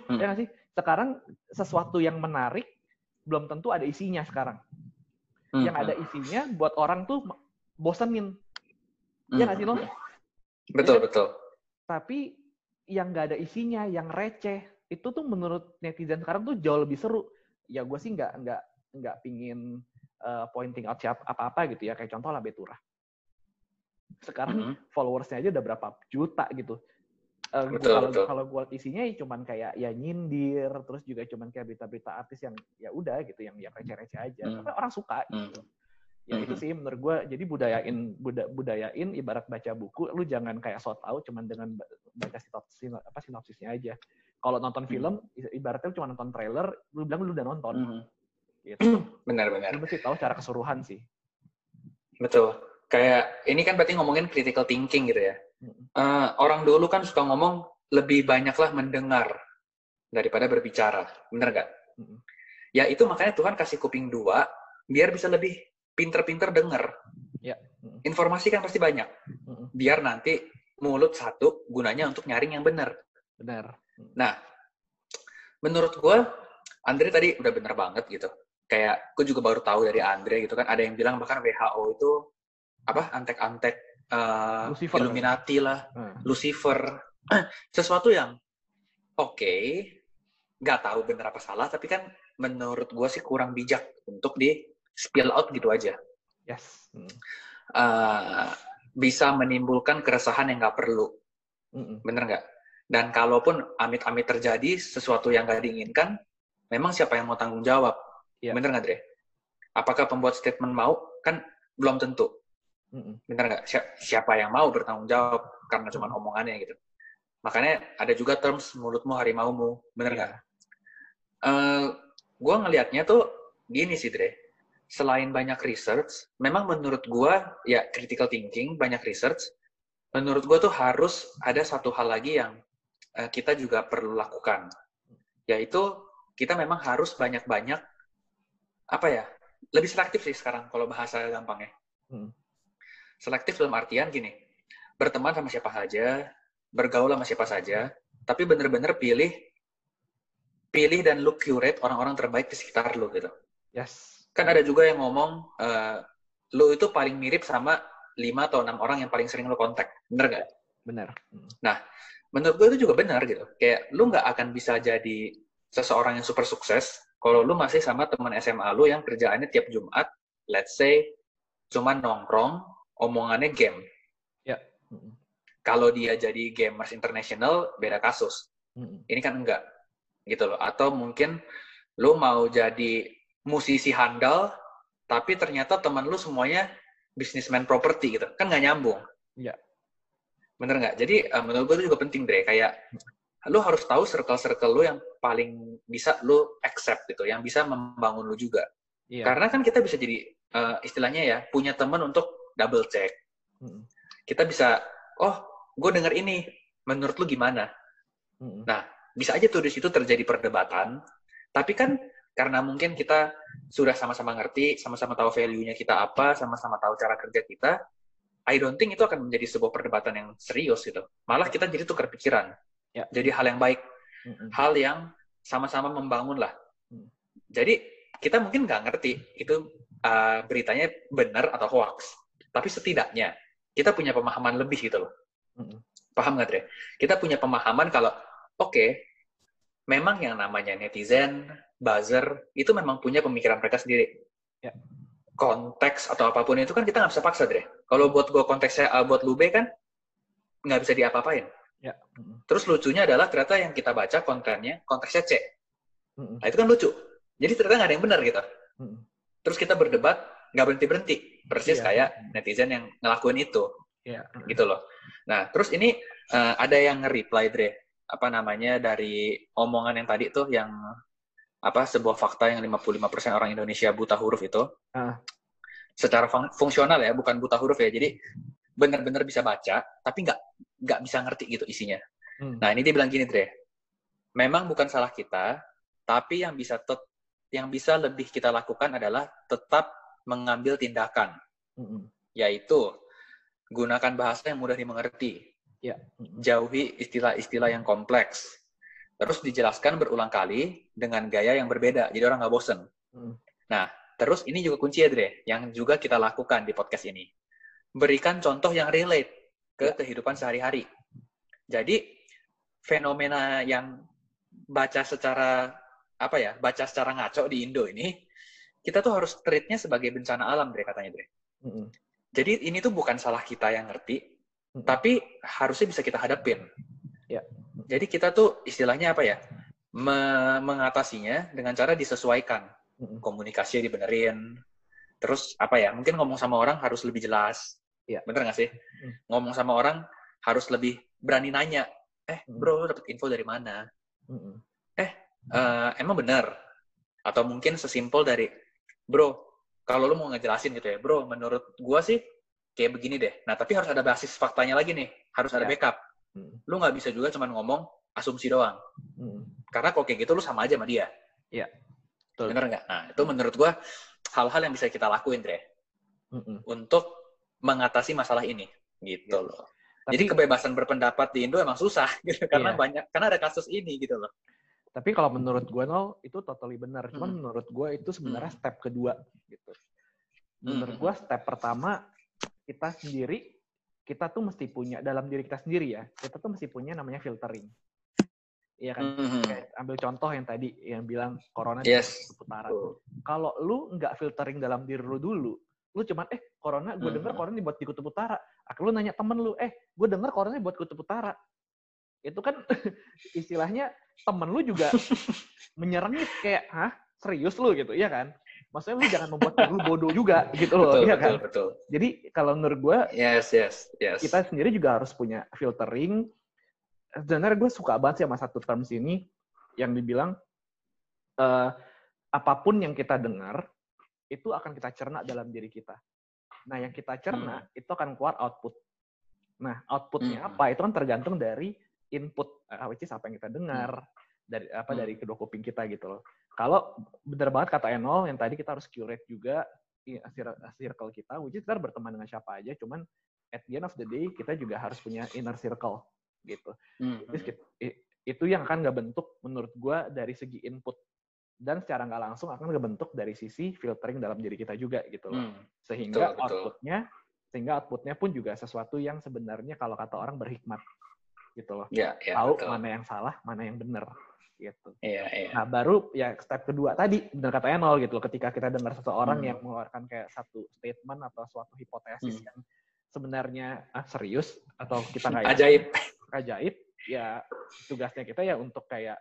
Hmm. ya nggak sih sekarang sesuatu yang menarik belum tentu ada isinya sekarang yang Mhm. ada isinya buat orang tuh bosenin ya nggak sih lo Mhm. Betul, betul. tapi yang nggak ada isinya yang receh itu tuh menurut netizen sekarang tuh jauh lebih seru ya gue sih nggak nggak nggak pingin uh, pointing out siapa apa apa gitu ya kayak contoh lah Betura sekarang Mhm. followersnya aja udah berapa juta gitu Eh, gitu. Betul, kalau betul. kalau gue isinya ya cuman kayak ya nyindir terus juga cuman kayak berita-berita artis yang ya udah gitu yang yang receh-receh aja Hmm. tapi orang suka gitu Mhm. ya itu Mhm. sih menurut gue jadi budayain buda, budayain ibarat baca buku lu jangan kayak so tau cuman dengan ba- baca sinopsis apa sinopsisnya aja kalau nonton Hmm. film ibaratnya lu cuma nonton trailer lu bilang lu udah nonton Mhm. Gitu. Benar-benar. Lu mesti tahu cara keseluruhan sih. Betul. Kayak ini kan berarti ngomongin critical thinking gitu ya. Eh, orang dulu kan suka ngomong lebih banyaklah mendengar daripada berbicara. Bener nggak? Mm-mm. Ya itu makanya Tuhan kasih kuping dua biar bisa lebih pinter-pinter denger. Ya. Mm-mm. Informasi kan pasti banyak. Mm-mm. Biar nanti mulut satu gunanya untuk nyaring yang benar. Benar. Nah, menurut gue, Andre tadi udah bener banget gitu. Kayak gue juga baru tahu dari Andre gitu kan, ada yang bilang bahkan WHO itu apa antek-antek eh, Lucifer. Illuminati lah, Nah, Lucifer, sesuatu yang oke, nggak tahu bener apa salah, tapi kan menurut gue sih kurang bijak untuk di spill out gitu aja. yes. Mm. Eh, bisa menimbulkan keresahan yang nggak perlu. Mm-mm. bener nggak? Dan kalaupun amit-amit terjadi sesuatu yang nggak diinginkan, memang siapa yang mau tanggung jawab? Iya. Bener nggak, Dre? Apakah pembuat statement mau? Kan belum tentu. Mm-mm. Bener nggak? Si- Siapa yang mau bertanggung jawab karena cuma omongannya gitu. Makanya ada juga terms mulutmu harimaumu. Bener Iya. nggak? Eh, gue ngelihatnya tuh gini sih, Dre. Selain banyak research, memang menurut gue, ya critical thinking, banyak research, menurut gue tuh harus ada satu hal lagi yang eh, kita juga perlu lakukan. Yaitu, kita memang harus banyak-banyak, apa ya, lebih selektif sih sekarang kalau bahasa gampangnya. Hmm. Selektif dalam artian gini, berteman sama siapa saja, bergaul sama siapa saja, tapi bener-bener pilih pilih dan lu curate orang-orang terbaik di sekitar lu gitu. Yes. Kan ada juga yang ngomong, eh, lu itu paling mirip sama 5 atau enam orang yang paling sering lu kontak. Bener nggak? Benar. Mm. Menurut gue itu juga benar gitu. Kayak lu nggak akan bisa jadi seseorang yang super sukses kalau lu masih sama teman SMA lu yang kerjaannya tiap Jumat, let's say, cuma nongkrong, omongannya game. Mm-mm. Kalau dia jadi gamers international, beda kasus. Mm-mm. Ini kan enggak. Gitu loh. Atau mungkin lu mau jadi musisi handal, tapi ternyata teman lu semuanya businessman property gitu. Kan nggak nyambung. Iya. Bener nggak? Jadi eh, menurut gue itu juga penting, Dre. Kayak lu harus tahu circle-circle lu yang paling bisa lu accept gitu, yang bisa membangun lu juga. Iya. Karena kan kita bisa jadi eh, istilahnya ya punya teman untuk double check. Mm-mm. Kita bisa, oh, gue denger ini, menurut lu gimana? Mm-mm. bisa aja tuh di situ terjadi perdebatan. Tapi kan karena mungkin kita sudah sama-sama ngerti, sama-sama tahu value-nya kita apa, sama-sama tahu cara kerja kita, I don't think itu akan menjadi sebuah perdebatan yang serius gitu. Malah kita jadi tukar pikiran. Ya. Jadi hal yang baik, Mm-mm. hal yang sama-sama membangun lah. Hmm. Jadi kita mungkin nggak ngerti itu uh, beritanya benar atau hoax. Tapi setidaknya kita punya pemahaman lebih gitu loh. Mm-mm. Paham nggak, Dre? Kita punya pemahaman kalau, oke, memang yang namanya netizen, buzzer, itu memang punya pemikiran mereka sendiri. Ya. Konteks atau apa pun itu kan kita nggak bisa paksa, Dre. Kalau buat gue konteksnya A, buat lu B kan, nggak bisa diapa-apain. Ya. Terus lucunya adalah ternyata yang kita baca kontennya, konteksnya C. Mm-mm. Nah, itu kan lucu. Jadi ternyata nggak ada yang benar gitu. Mm-mm. Terus kita berdebat, nggak berhenti-berhenti. Persis Iya. kayak netizen yang ngelakuin itu. Iya. gitu loh. Nah, terus ini eh, ada yang nge-reply, Dre. Apa namanya, dari omongan yang tadi tuh, yang apa sebuah fakta yang 55% orang Indonesia buta huruf itu. Ah. Secara fung- fungsional ya, bukan buta huruf ya. Jadi benar-benar bisa baca, tapi nggak nggak bisa ngerti gitu isinya. Mm. Nah, ini dia bilang gini, Dre. Memang bukan salah kita, tapi yang bisa tet- yang bisa lebih kita lakukan adalah tetap mengambil tindakan, Mm-mm. yaitu gunakan bahasa yang mudah dimengerti, Ya. Mm-mm. jauhi istilah-istilah yang kompleks. Terus dijelaskan berulang kali dengan gaya yang berbeda, jadi orang nggak bosen. Mm. Nah, terus ini juga kunci ya, Dre, yang juga kita lakukan di podcast ini. Berikan contoh yang relate ke kehidupan sehari-hari. Jadi, fenomena yang baca secara, apa ya, baca secara ngaco di Indo ini, kita tuh harus treatnya sebagai bencana alam, Dre, katanya, Dre. Mm-mm. Jadi ini tuh bukan salah kita yang ngerti, Mm. tapi harusnya bisa kita hadapin. Ya. Jadi kita tuh istilahnya apa ya? Me- mengatasinya dengan cara disesuaikan. Mm-mm. Komunikasinya dibenerin. Terus apa ya? Mungkin ngomong sama orang harus lebih jelas. Ya. Bener nggak sih? Mm. Ngomong sama orang harus lebih berani nanya. Eh, Mm. bro, lu dapet info dari mana? Mm-mm. Eh, emang bener? Atau mungkin sesimpel dari, bro, kalau lu mau ngejelasin gitu ya, bro, menurut gua sih kayak begini deh. Nah, tapi harus ada basis faktanya lagi nih. Harus ada Ya. backup. Hmm. Lu nggak bisa juga cuma ngomong asumsi doang. Hmm. Karena kalau kayak gitu lu sama aja sama dia. Betul. Bener nggak? Nah, itu menurut gua hal-hal yang bisa kita lakuin, Dre. Mm-mm. Untuk mengatasi masalah ini. Gitu Iya. loh. Tapi, Jadi kebebasan berpendapat di Indo emang susah gitu. Karena Iya. banyak, karena ada kasus ini gitu loh. tapi kalau menurut gue nol itu totally benar. Cuman Hmm. menurut gue itu sebenarnya Hmm. step kedua gitu. Menurut Hmm. gue step pertama kita sendiri kita tuh mesti punya dalam diri kita sendiri ya. Kita tuh mesti punya namanya filtering. Iya kan? Mhm. Kayak ambil contoh yang tadi yang bilang corona Yes. Tuh. Kalau lu nggak filtering dalam diri lu dulu, lu cuman eh corona gue denger Mhm. corona dibuat di Kutub Utara. Akhirnya lu nanya temen lu, eh gue denger corona buat Kutub Utara. Itu kan istilahnya temen lu juga menyerengit kayak, hah serius lu gitu, iya kan? Maksudnya lu jangan membuat lu bodoh juga gitu loh, Betul, iya betul, kan? betul. Jadi kalau menurut gue Yes, yes, yes. kita sendiri juga harus punya filtering. Sebenarnya gue suka banget sih sama satu terms ini yang dibilang eh, apa pun yang kita dengar itu akan kita cerna dalam diri kita. Nah, yang kita cerna itu akan keluar output. Nah, outputnya Hmm. apa? Itu kan tergantung dari input, eh, which is apa yang kita dengar dari apa Hmm. dari kedua kuping kita gitu loh. Kalau bener banget kata Enol yang tadi kita harus curate juga circle kita, which is kita berteman dengan siapa aja, cuman at the end of the day kita juga harus punya inner circle gitu. I- itu yang akan nggak bentuk menurut gua dari segi input dan secara nggak langsung akan ngebentuk dari sisi filtering dalam diri kita juga gitu loh. Hmm. Sehingga betul, betul. outputnya sehingga outputnya pun juga sesuatu yang sebenarnya kalau kata orang berhikmat gitu loh. Ya, ya, Tahu betul. mana yang salah, mana yang benar gitu. Iya, iya. Nah, baru ya step kedua tadi benar kata Enol gitu loh. Ketika kita dengar seseorang Hmm. yang mengeluarkan kayak satu statement atau suatu hipotesis Hmm. yang sebenarnya ah, serius atau kita nggak Ajaib. Ajaib ya tugasnya kita ya untuk kayak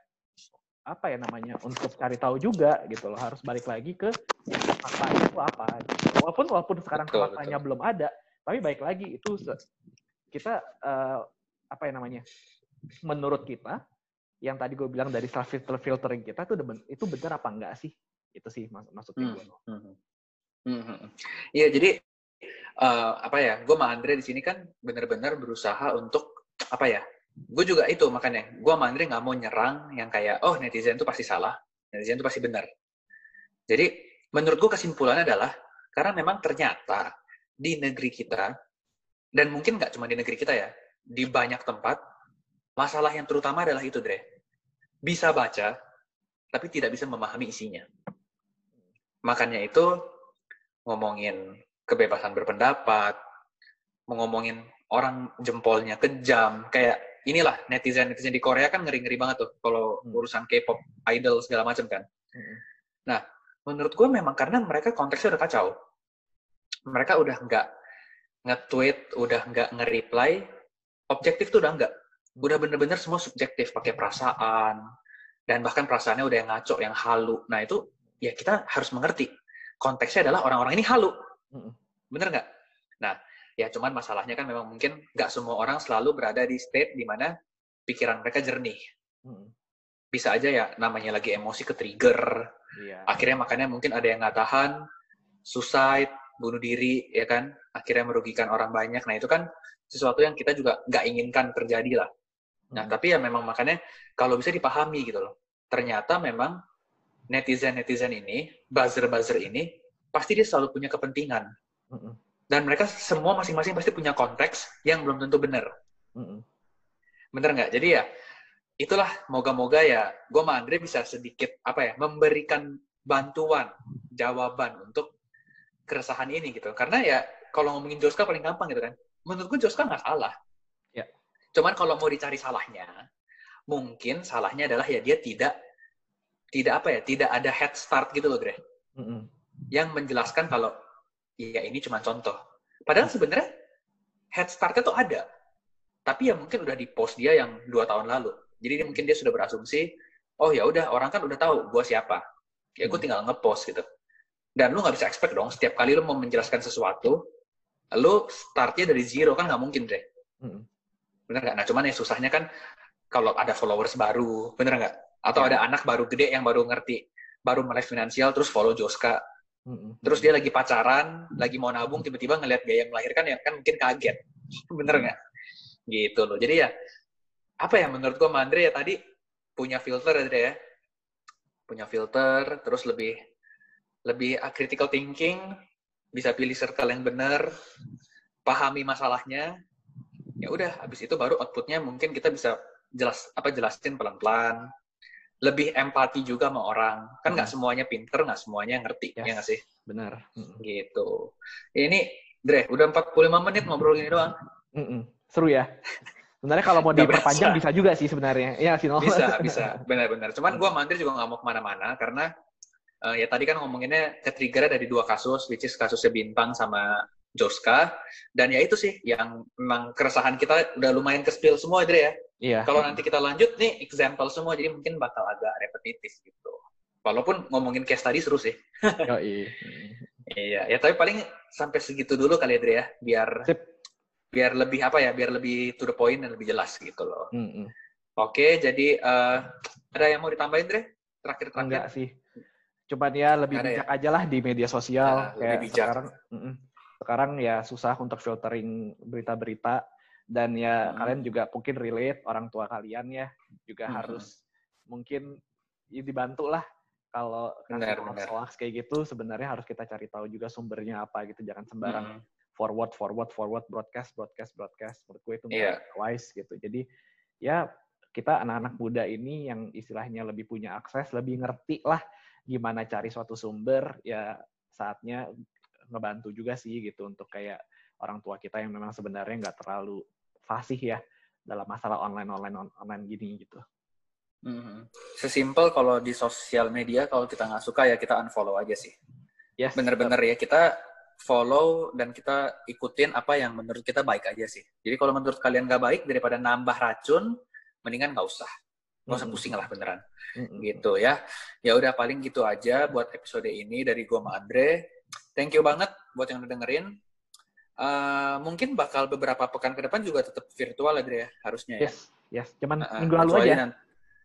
apa ya namanya untuk cari tahu juga gitu loh harus balik lagi ke faktanya itu apa walaupun walaupun sekarang Betul, faktanya betul. belum ada tapi baik lagi itu kita eh, apa ya namanya menurut kita yang tadi gue bilang dari self filter filtering kita itu itu benar apa enggak sih itu sih mak maksudnya Hmm. gue Mhm. Mhm. Iya, jadi eh, apa ya? Gue sama Andre di sini kan benar-benar berusaha untuk apa ya? Gue juga itu makanya. Gue Andre nggak mau nyerang yang kayak oh netizen itu pasti salah, netizen itu pasti benar. Jadi menurut gue kesimpulannya adalah karena memang ternyata di negeri kita dan mungkin nggak cuma di negeri kita ya, di banyak tempat masalah yang terutama adalah itu, Dre. Bisa baca, tapi tidak bisa memahami isinya. Makanya itu ngomongin kebebasan berpendapat, ngomongin orang jempolnya kejam, kayak inilah netizen-netizen di Korea kan ngeri-ngeri banget tuh kalau Hmm. urusan K-pop, idol segala macam kan. Mm. Nah, menurut gue memang karena mereka konteksnya udah kacau. Mereka udah nggak nge-tweet, udah nggak nge-reply, objektif tuh udah nggak. Udah bener-bener semua subjektif, pakai perasaan, dan bahkan perasaannya udah yang ngaco, yang halu. Nah itu ya kita harus mengerti. Konteksnya adalah orang-orang ini halu. Mm-mm. Bener nggak? Ya cuman masalahnya kan memang mungkin nggak semua orang selalu berada di state di mana pikiran mereka jernih. Mm. Bisa aja ya namanya lagi emosi ke trigger, iya akhirnya makanya mungkin ada yang nggak tahan, suicide, bunuh diri, ya kan? Akhirnya merugikan orang banyak. Nah itu kan sesuatu yang kita juga nggak inginkan terjadi lah. Nah Mm. tapi ya memang makanya kalau bisa dipahami gitu loh. Ternyata memang netizen-netizen ini, buzzer-buzzer ini, pasti dia selalu punya kepentingan. Mm-mm. Dan mereka semua masing-masing pasti punya konteks yang belum tentu benar. Mm-mm. Bener nggak? Jadi ya, itulah moga-moga ya, gue sama Andre bisa sedikit, apa ya, memberikan bantuan, jawaban untuk keresahan ini gitu. Karena ya, kalau ngomongin Joska paling gampang gitu kan. Menurut gue Joska nggak salah. Ya. Cuman kalau mau dicari salahnya, mungkin salahnya adalah ya dia tidak, tidak apa ya, tidak ada head start gitu loh, Gre. Mm-mm. Yang menjelaskan kalau, ya ini cuma contoh. Padahal sebenarnya head startnya tuh ada. Tapi ya mungkin udah di post dia yang dua tahun lalu. Jadi dia- mungkin dia sudah berasumsi, oh ya udah orang kan udah tahu gue siapa. Ya gue Hmm. tinggal ngepost gitu. Dan lu nggak bisa expect dong, setiap kali lu mau menjelaskan sesuatu, lu startnya dari zero kan nggak mungkin deh. Mm-mm. Bener nggak? Nah cuman ya susahnya kan kalau ada followers baru, bener nggak? Atau Ya. ada anak baru gede yang baru ngerti baru melek finansial terus follow Joska Terus dia lagi pacaran lagi mau nabung tiba-tiba ngelihat biaya melahirkan ya kan mungkin kaget. Bener nggak? Gitu loh. Jadi ya apa ya menurut gua Mandre ya tadi punya filter ya ya. Punya filter terus lebih lebih uh, critical thinking bisa pilih circle yang benar pahami masalahnya. Ya udah habis itu baru outputnya mungkin kita bisa jelas apa jelasin pelan-pelan lebih empati juga sama orang kan nggak semuanya pinter nggak semuanya ngerti Yes. ya nggak sih Benar. Mm-mm. gitu ini Dre udah 45 menit ngobrol gini doang Mm-mm. Seru ya. Sebenarnya kalau mau diperpanjang bisa juga sih sebenarnya. Iya sih, bisa bisa benar-benar cuman gua sama Andre juga nggak mau ke mana-mana karena eh, ya tadi kan ngomonginnya ketrigger dari dua kasus which is kasusnya Bintang sama Joska dan ya itu sih yang memang keresahan kita udah lumayan ke spill semua Dre ya Iya. kalau nanti kita lanjut nih example semua jadi mungkin bakal agak repetitif gitu walaupun ngomongin case tadi seru sih Yoi. iya ya tapi paling sampai segitu dulu kali ya Dre ya biar Sip. biar lebih apa ya biar lebih to the point dan lebih jelas gitu loh Mm-mm. Oke, jadi eh, ada yang mau ditambahin, Dre? Terakhir-terakhir. Enggak sih. Cuman ya lebih Ada ya? bijak aja lah di media sosial. Nah, lebih kayak bijak. sekarang, mm-mm. Sekarang ya susah untuk filtering berita-berita dan ya Hmm. kalian juga mungkin relate orang tua kalian ya juga Hmm. harus mungkin ya dibantu lah kalau hoax kayak gitu sebenarnya harus kita cari tahu juga sumbernya apa gitu jangan sembarang Hmm. forward forward forward broadcast broadcast broadcast menurut gue itu Iya. nggak wise gitu jadi ya kita anak-anak muda ini yang istilahnya lebih punya akses lebih ngerti lah gimana cari suatu sumber ya saatnya ngebantu juga sih gitu untuk kayak orang tua kita yang memang sebenarnya nggak terlalu fasih ya dalam masalah online online online gini gitu Mhm. Sesimpel kalau di sosial media, kalau kita nggak suka ya kita unfollow aja sih. yes Bener-bener ya, kita follow dan kita ikutin apa yang menurut kita baik aja sih. Jadi kalau menurut kalian nggak baik, daripada nambah racun, mendingan nggak usah. Nggak usah pusing lah beneran. Mm-mm. Gitu ya. Ya udah paling gitu aja buat episode ini dari gua sama Andre. Thank you banget buat yang udah dengerin. Eh, mungkin bakal beberapa pekan ke depan juga tetap virtual Andre ya, harusnya ya. yes yes cuman Uh, minggu lalu aja nan-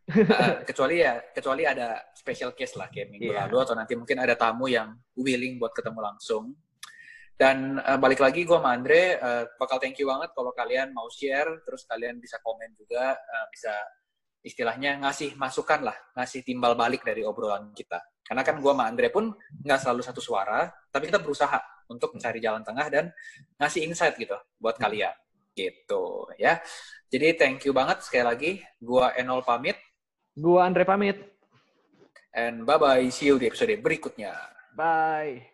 uh, kecuali ya kecuali ada special case lah kayak minggu Iya. lalu atau nanti mungkin ada tamu yang willing buat ketemu langsung dan uh, balik lagi gue sama Andre uh, bakal thank you banget kalau kalian mau share terus kalian bisa komen juga uh, bisa istilahnya ngasih masukan lah ngasih timbal balik dari obrolan kita karena kan gue sama Andre pun nggak selalu satu suara tapi kita berusaha untuk mencari jalan tengah dan ngasih insight gitu buat kalian gitu ya jadi thank you banget sekali lagi. Gua Enol pamit. gua Andre pamit And bye-bye. See you di episode berikutnya. bye